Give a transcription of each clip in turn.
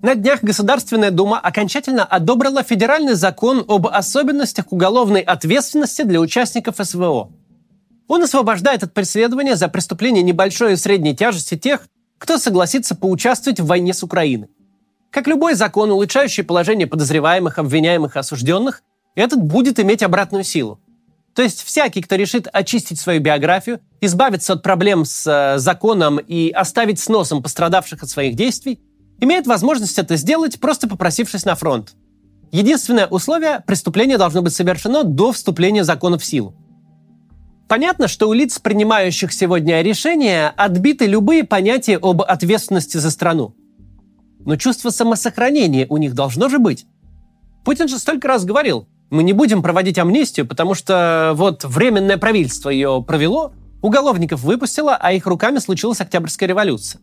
На днях Государственная Дума окончательно одобрила федеральный закон об особенностях уголовной ответственности для участников СВО. Он освобождает от преследования за преступления небольшой и средней тяжести тех, кто согласится поучаствовать в войне с Украиной. Как любой закон, улучшающий положение подозреваемых, обвиняемых и осужденных, этот будет иметь обратную силу. То есть всякий, кто решит очистить свою биографию, избавиться от проблем с э, законом и оставить с носом пострадавших от своих действий, имеет возможность это сделать, просто попросившись на фронт. Единственное условие – преступление должно быть совершено до вступления закона в силу. Понятно, что у лиц, принимающих сегодня решения, отбиты любые понятия об ответственности за страну. Но чувство самосохранения у них должно же быть. Путин же столько раз говорил, мы не будем проводить амнистию, потому что вот временное правительство ее провело, уголовников выпустило, а их руками случилась Октябрьская революция.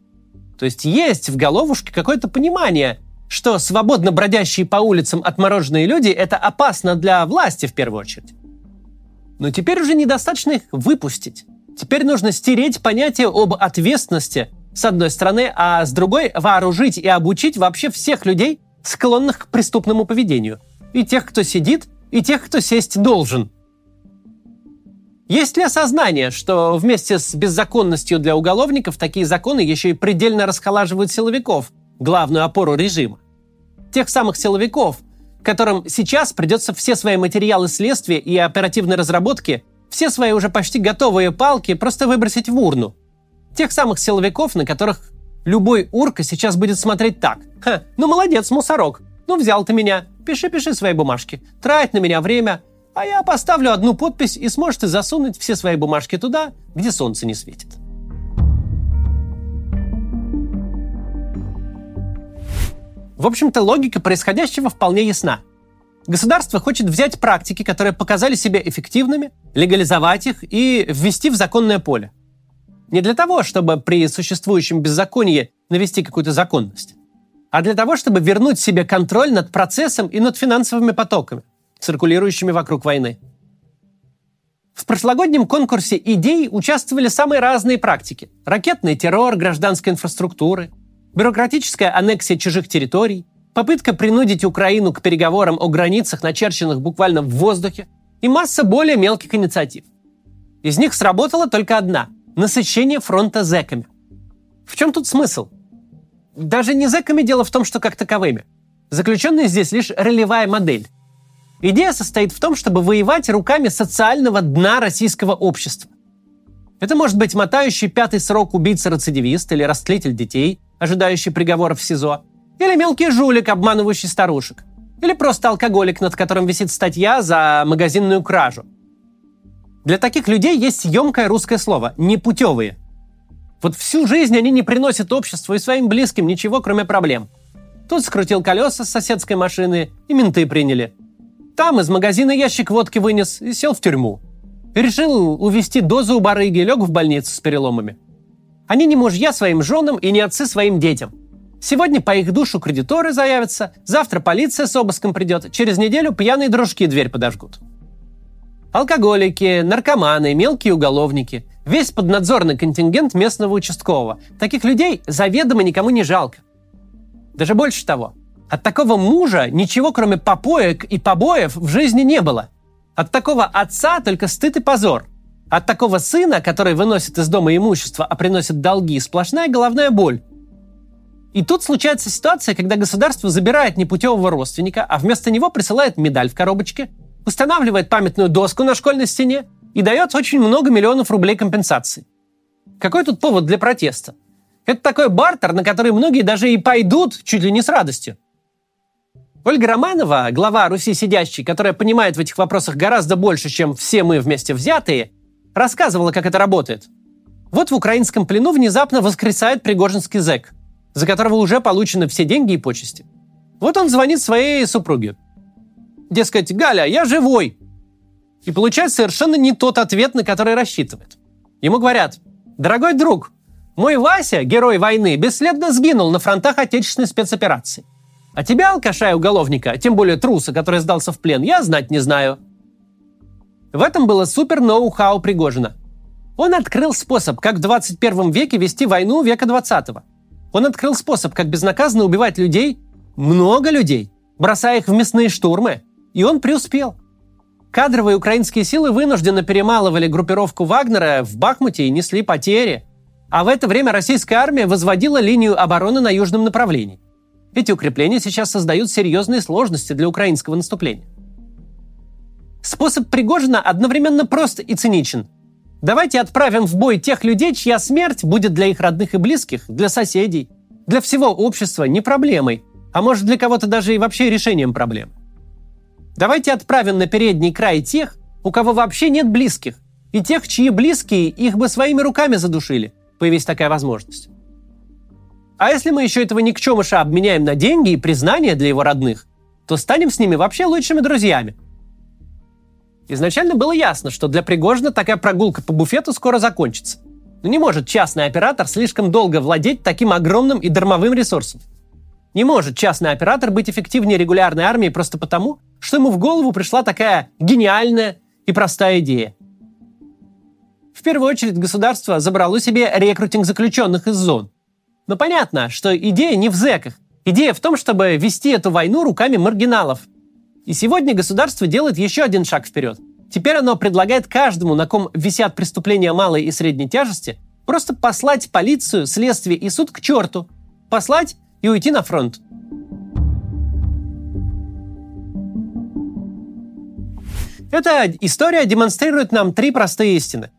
То есть есть в головушке какое-то понимание, что свободно бродящие по улицам отмороженные люди – это опасно для власти в первую очередь. Но теперь уже недостаточно их выпустить. Теперь нужно стереть понятие об ответственности, с одной стороны, а с другой вооружить и обучить вообще всех людей, склонных к преступному поведению. И тех, кто сидит, и тех, кто сесть должен. Есть ли осознание, что вместе с беззаконностью для уголовников такие законы еще и предельно расхолаживают силовиков, главную опору режима? Тех самых силовиков, которым сейчас придется все свои материалы следствия и оперативной разработки, все свои уже почти готовые палки просто выбросить в урну. Тех самых силовиков, на которых любой урка сейчас будет смотреть так. Ха, ну молодец, мусорок. Ну взял ты меня. Пиши-пиши свои бумажки. Трать на меня время – а я поставлю одну подпись и сможете засунуть все свои бумажки туда, где солнце не светит. В общем-то, логика происходящего вполне ясна. Государство хочет взять практики, которые показали себя эффективными, легализовать их и ввести в законное поле. Не для того, чтобы при существующем беззаконии навести какую-то законность, а для того, чтобы вернуть себе контроль над процессом и над финансовыми потоками – циркулирующими вокруг войны. В прошлогоднем конкурсе идей участвовали самые разные практики. Ракетный террор гражданской инфраструктуры, бюрократическая аннексия чужих территорий, попытка принудить Украину к переговорам о границах, начерченных буквально в воздухе, и масса более мелких инициатив. Из них сработала только одна – насыщение фронта зэками. В чем тут смысл? Даже не зэками дело в том, что как таковыми. Заключенные здесь лишь ролевая модель. Идея состоит в том, чтобы воевать руками социального дна российского общества. Это может быть мотающий пятый срок убийца-рецидивист или растлитель детей, ожидающий приговора в СИЗО, или мелкий жулик, обманывающий старушек, или просто алкоголик, над которым висит статья за магазинную кражу. Для таких людей есть емкое русское слово – непутевые. Вот всю жизнь они не приносят обществу и своим близким ничего, кроме проблем. Тут скрутил колеса с соседской машины, и менты приняли – там из магазина ящик водки вынес и сел в тюрьму. Решил увести дозу у барыги лег в больницу с переломами. Они не мужья своим женам и не отцы своим детям. Сегодня по их душу кредиторы заявятся, завтра полиция с обыском придет, через неделю пьяные дружки дверь подожгут. Алкоголики, наркоманы, мелкие уголовники – весь поднадзорный контингент местного участкового. Таких людей заведомо никому не жалко. Даже больше того – от такого мужа ничего, кроме попоек и побоев, в жизни не было. От такого отца только стыд и позор. От такого сына, который выносит из дома имущество, а приносит долги, сплошная головная боль. И тут случается ситуация, когда государство забирает непутевого родственника, а вместо него присылает медаль в коробочке, устанавливает памятную доску на школьной стене и дает очень много миллионов рублей компенсации. Какой тут повод для протеста? Это такой бартер, на который многие даже и пойдут чуть ли не с радостью. Ольга Романова, глава Руси сидящей, которая понимает в этих вопросах гораздо больше, чем все мы вместе взятые, рассказывала, как это работает. Вот в украинском плену внезапно воскресает пригожинский зэк, за которого уже получены все деньги и почести. Вот он звонит своей супруге. Дескать, Галя, я живой. И получает совершенно не тот ответ, на который рассчитывает. Ему говорят, дорогой друг, мой Вася, герой войны, бесследно сгинул на фронтах отечественной спецоперации. А тебя, алкаша и уголовника, тем более труса, который сдался в плен, я знать не знаю. В этом было супер ноу-хау Пригожина. Он открыл способ, как в 21 веке вести войну века 20 -го. Он открыл способ, как безнаказанно убивать людей Много людей, бросая их в мясные штурмы. И он преуспел. Кадровые украинские силы вынужденно перемалывали группировку Вагнера в Бахмуте и несли потери. А в это время российская армия возводила линию обороны на южном направлении. Эти укрепления сейчас создают серьезные сложности для украинского наступления. Способ Пригожина одновременно прост и циничен. Давайте отправим в бой тех людей, чья смерть будет для их родных и близких, для соседей, для всего общества не проблемой, а может для кого-то даже и вообще решением проблем. Давайте отправим на передний край тех, у кого вообще нет близких, и тех, чьи близкие их бы своими руками задушили, появись такая возможность. А если мы еще этого никчемыша обменяем на деньги и признание для его родных, то станем с ними вообще лучшими друзьями. Изначально было ясно, что для Пригожина такая прогулка по буфету скоро закончится. Но не может частный оператор слишком долго владеть таким огромным и дармовым ресурсом. Не может частный оператор быть эффективнее регулярной армии просто потому, что ему в голову пришла такая гениальная и простая идея. В первую очередь государство забрало себе рекрутинг заключенных из зон. Но понятно, что идея не в зэках. Идея в том, чтобы вести эту войну руками маргиналов. И сегодня государство делает еще один шаг вперед. Теперь оно предлагает каждому, на ком висят преступления малой и средней тяжести, просто послать полицию, следствие и суд к черту. Послать и уйти на фронт. Эта история демонстрирует нам три простые истины.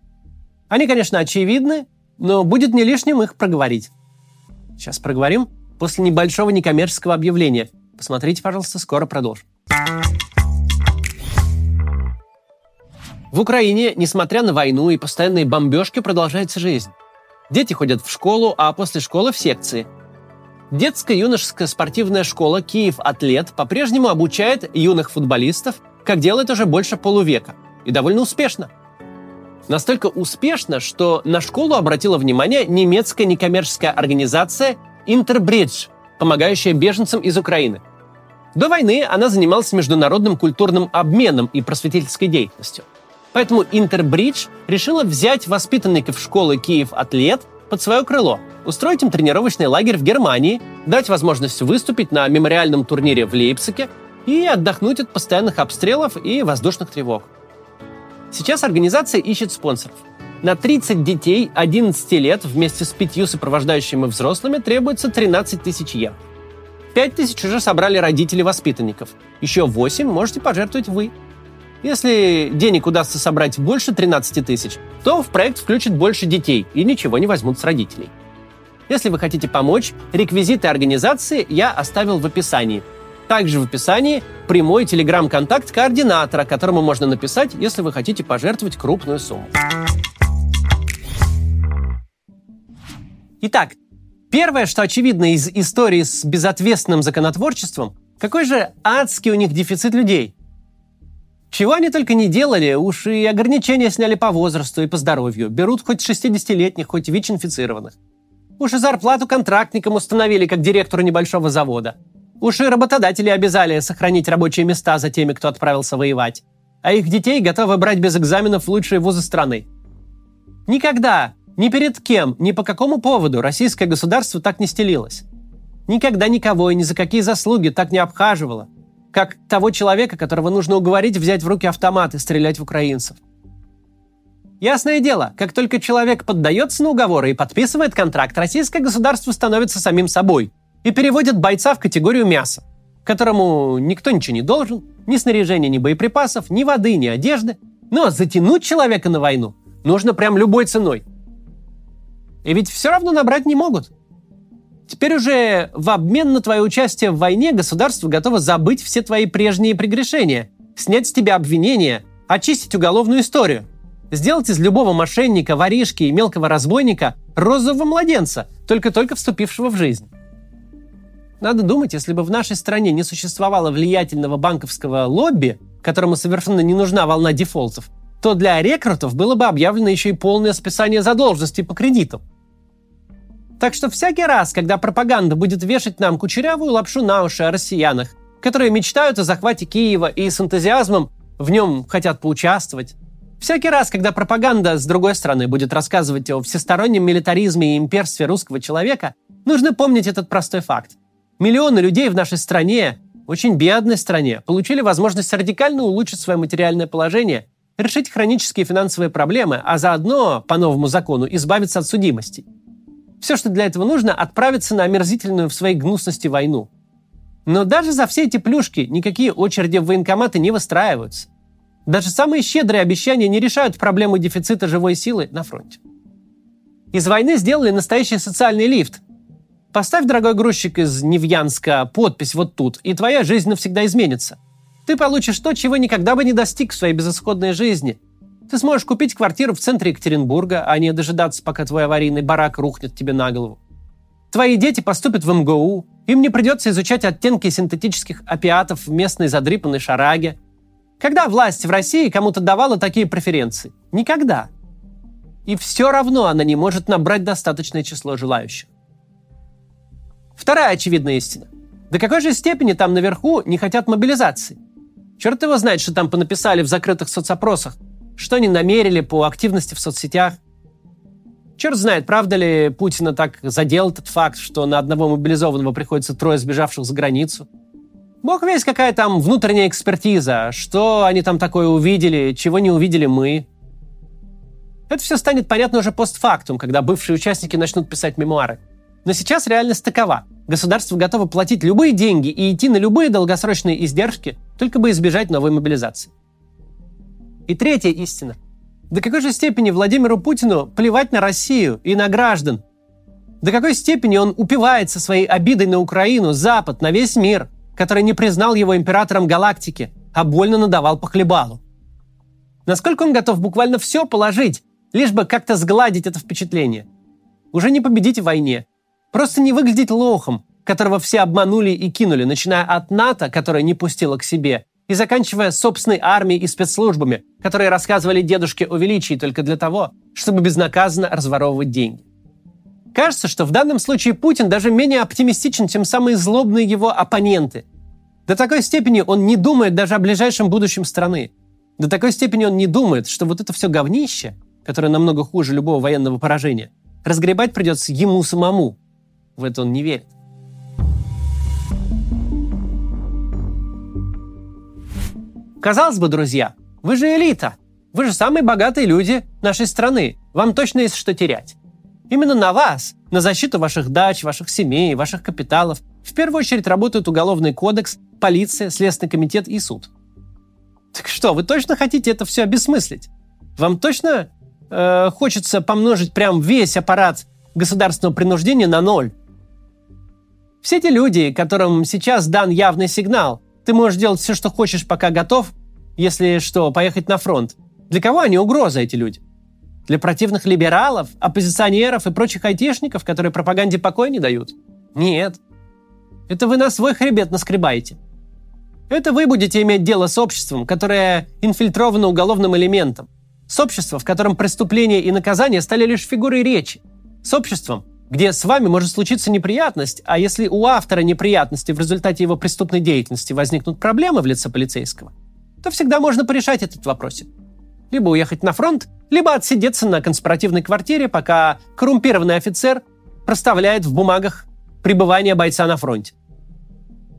Они, конечно, очевидны, но будет не лишним их проговорить. Сейчас проговорим после небольшого некоммерческого объявления. Посмотрите, пожалуйста, скоро продолжим. В Украине, несмотря на войну и постоянные бомбежки, продолжается жизнь. Дети ходят в школу, а после школы в секции. Детская юношеская спортивная школа «Киев Атлет» по-прежнему обучает юных футболистов как делает уже больше полувека. И довольно успешно. Настолько успешно, что на школу обратила внимание немецкая некоммерческая организация Interbridge, помогающая беженцам из Украины. До войны она занималась международным культурным обменом и просветительской деятельностью. Поэтому Interbridge решила взять воспитанников школы Киев Атлет под свое крыло, устроить им тренировочный лагерь в Германии, дать возможность выступить на мемориальном турнире в Лейпциге и отдохнуть от постоянных обстрелов и воздушных тревог. Сейчас организация ищет спонсоров. На 30 детей 11 лет вместе с пятью сопровождающими взрослыми требуется 13 тысяч евро. 5 тысяч уже собрали родители воспитанников. Еще 8 можете пожертвовать вы. Если денег удастся собрать больше 13 тысяч, то в проект включат больше детей и ничего не возьмут с родителей. Если вы хотите помочь, реквизиты организации я оставил в описании – также в описании прямой телеграм-контакт координатора, которому можно написать, если вы хотите пожертвовать крупную сумму. Итак, первое, что очевидно из истории с безответственным законотворчеством, какой же адский у них дефицит людей. Чего они только не делали, уж и ограничения сняли по возрасту и по здоровью. Берут хоть 60-летних, хоть ВИЧ-инфицированных. Уж и зарплату контрактникам установили, как директору небольшого завода. Уж и работодатели обязали сохранить рабочие места за теми, кто отправился воевать. А их детей готовы брать без экзаменов в лучшие вузы страны. Никогда, ни перед кем, ни по какому поводу российское государство так не стелилось. Никогда никого и ни за какие заслуги так не обхаживало, как того человека, которого нужно уговорить взять в руки автомат и стрелять в украинцев. Ясное дело, как только человек поддается на уговоры и подписывает контракт, российское государство становится самим собой – и переводят бойца в категорию мяса, которому никто ничего не должен, ни снаряжения, ни боеприпасов, ни воды, ни одежды. Но затянуть человека на войну нужно прям любой ценой. И ведь все равно набрать не могут. Теперь уже в обмен на твое участие в войне государство готово забыть все твои прежние прегрешения, снять с тебя обвинения, очистить уголовную историю, сделать из любого мошенника, воришки и мелкого разбойника розового младенца, только-только вступившего в жизнь. Надо думать, если бы в нашей стране не существовало влиятельного банковского лобби, которому совершенно не нужна волна дефолтов, то для рекрутов было бы объявлено еще и полное списание задолженности по кредитам. Так что всякий раз, когда пропаганда будет вешать нам кучерявую лапшу на уши о россиянах, которые мечтают о захвате Киева и с энтузиазмом в нем хотят поучаствовать, всякий раз, когда пропаганда, с другой стороны, будет рассказывать о всестороннем милитаризме и имперстве русского человека, нужно помнить этот простой факт – Миллионы людей в нашей стране, очень бедной стране, получили возможность радикально улучшить свое материальное положение, решить хронические финансовые проблемы, а заодно, по новому закону, избавиться от судимости. Все, что для этого нужно, отправиться на омерзительную в своей гнусности войну. Но даже за все эти плюшки никакие очереди в военкоматы не выстраиваются. Даже самые щедрые обещания не решают проблему дефицита живой силы на фронте. Из войны сделали настоящий социальный лифт, Поставь, дорогой грузчик из Невьянска, подпись вот тут, и твоя жизнь навсегда изменится. Ты получишь то, чего никогда бы не достиг в своей безысходной жизни. Ты сможешь купить квартиру в центре Екатеринбурга, а не дожидаться, пока твой аварийный барак рухнет тебе на голову. Твои дети поступят в МГУ, им не придется изучать оттенки синтетических опиатов в местной задрипанной шараге. Когда власть в России кому-то давала такие преференции? Никогда. И все равно она не может набрать достаточное число желающих. Вторая очевидная истина. До какой же степени там наверху не хотят мобилизации? Черт его знает, что там понаписали в закрытых соцопросах, что они намерили по активности в соцсетях. Черт знает, правда ли Путина так задел этот факт, что на одного мобилизованного приходится трое сбежавших за границу. Бог весь, какая там внутренняя экспертиза, что они там такое увидели, чего не увидели мы. Это все станет понятно уже постфактум, когда бывшие участники начнут писать мемуары. Но сейчас реальность такова. Государство готово платить любые деньги и идти на любые долгосрочные издержки, только бы избежать новой мобилизации. И третья истина. До какой же степени Владимиру Путину плевать на Россию и на граждан? До какой степени он упивается своей обидой на Украину, Запад, на весь мир, который не признал его императором галактики, а больно надавал по хлебалу? Насколько он готов буквально все положить, лишь бы как-то сгладить это впечатление? Уже не победить в войне, Просто не выглядеть лохом, которого все обманули и кинули, начиная от НАТО, которое не пустило к себе, и заканчивая собственной армией и спецслужбами, которые рассказывали дедушке о величии только для того, чтобы безнаказанно разворовывать деньги. Кажется, что в данном случае Путин даже менее оптимистичен, чем самые злобные его оппоненты. До такой степени он не думает даже о ближайшем будущем страны. До такой степени он не думает, что вот это все говнище, которое намного хуже любого военного поражения, разгребать придется ему самому, в это он не верит. Казалось бы, друзья, вы же элита. Вы же самые богатые люди нашей страны. Вам точно есть что терять. Именно на вас, на защиту ваших дач, ваших семей, ваших капиталов, в первую очередь работают Уголовный кодекс, полиция, Следственный комитет и суд. Так что, вы точно хотите это все обесмыслить? Вам точно э, хочется помножить прям весь аппарат государственного принуждения на ноль? Все те люди, которым сейчас дан явный сигнал, ты можешь делать все, что хочешь, пока готов, если что, поехать на фронт. Для кого они угроза, эти люди? Для противных либералов, оппозиционеров и прочих айтишников, которые пропаганде покоя не дают? Нет. Это вы на свой хребет наскребаете. Это вы будете иметь дело с обществом, которое инфильтровано уголовным элементом. С обществом, в котором преступления и наказания стали лишь фигурой речи. С обществом, где с вами может случиться неприятность, а если у автора неприятности в результате его преступной деятельности возникнут проблемы в лице полицейского, то всегда можно порешать этот вопросик. Либо уехать на фронт, либо отсидеться на конспиративной квартире, пока коррумпированный офицер проставляет в бумагах пребывание бойца на фронте.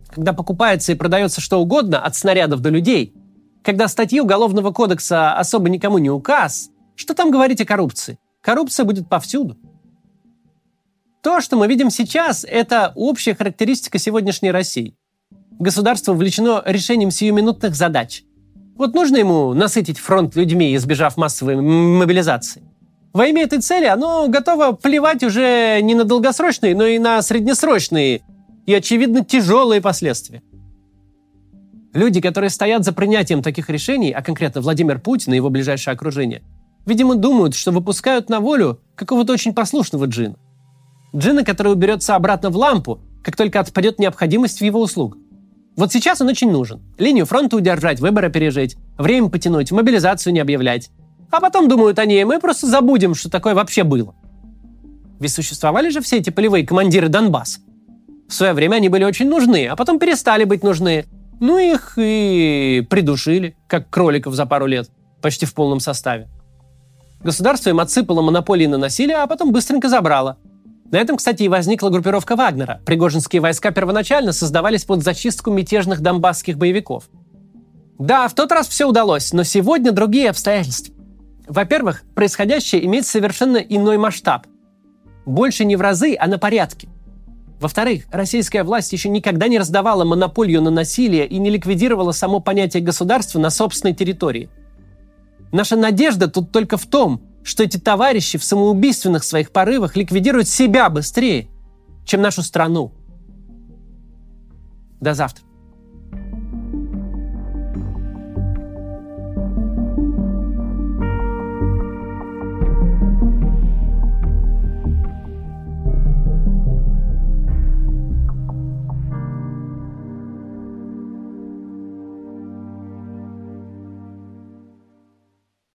Когда покупается и продается что угодно, от снарядов до людей, когда статьи Уголовного кодекса особо никому не указ, что там говорить о коррупции? Коррупция будет повсюду. То, что мы видим сейчас, это общая характеристика сегодняшней России. Государство увлечено решением сиюминутных задач. Вот нужно ему насытить фронт людьми, избежав массовой мобилизации. Во имя этой цели оно готово плевать уже не на долгосрочные, но и на среднесрочные и, очевидно, тяжелые последствия. Люди, которые стоят за принятием таких решений, а конкретно Владимир Путин и его ближайшее окружение, видимо, думают, что выпускают на волю какого-то очень послушного джина. Джина, который уберется обратно в лампу, как только отпадет необходимость в его услуг. Вот сейчас он очень нужен. Линию фронта удержать, выборы пережить, время потянуть, мобилизацию не объявлять. А потом думают они, мы просто забудем, что такое вообще было. Ведь существовали же все эти полевые командиры Донбасса. В свое время они были очень нужны, а потом перестали быть нужны. Ну, их и придушили, как кроликов за пару лет, почти в полном составе. Государство им отсыпало монополии на насилие, а потом быстренько забрало. На этом, кстати, и возникла группировка Вагнера. Пригожинские войска первоначально создавались под зачистку мятежных донбасских боевиков. Да, в тот раз все удалось, но сегодня другие обстоятельства. Во-первых, происходящее имеет совершенно иной масштаб. Больше не в разы, а на порядке. Во-вторых, российская власть еще никогда не раздавала монополию на насилие и не ликвидировала само понятие государства на собственной территории. Наша надежда тут только в том, что эти товарищи в самоубийственных своих порывах ликвидируют себя быстрее, чем нашу страну. До завтра.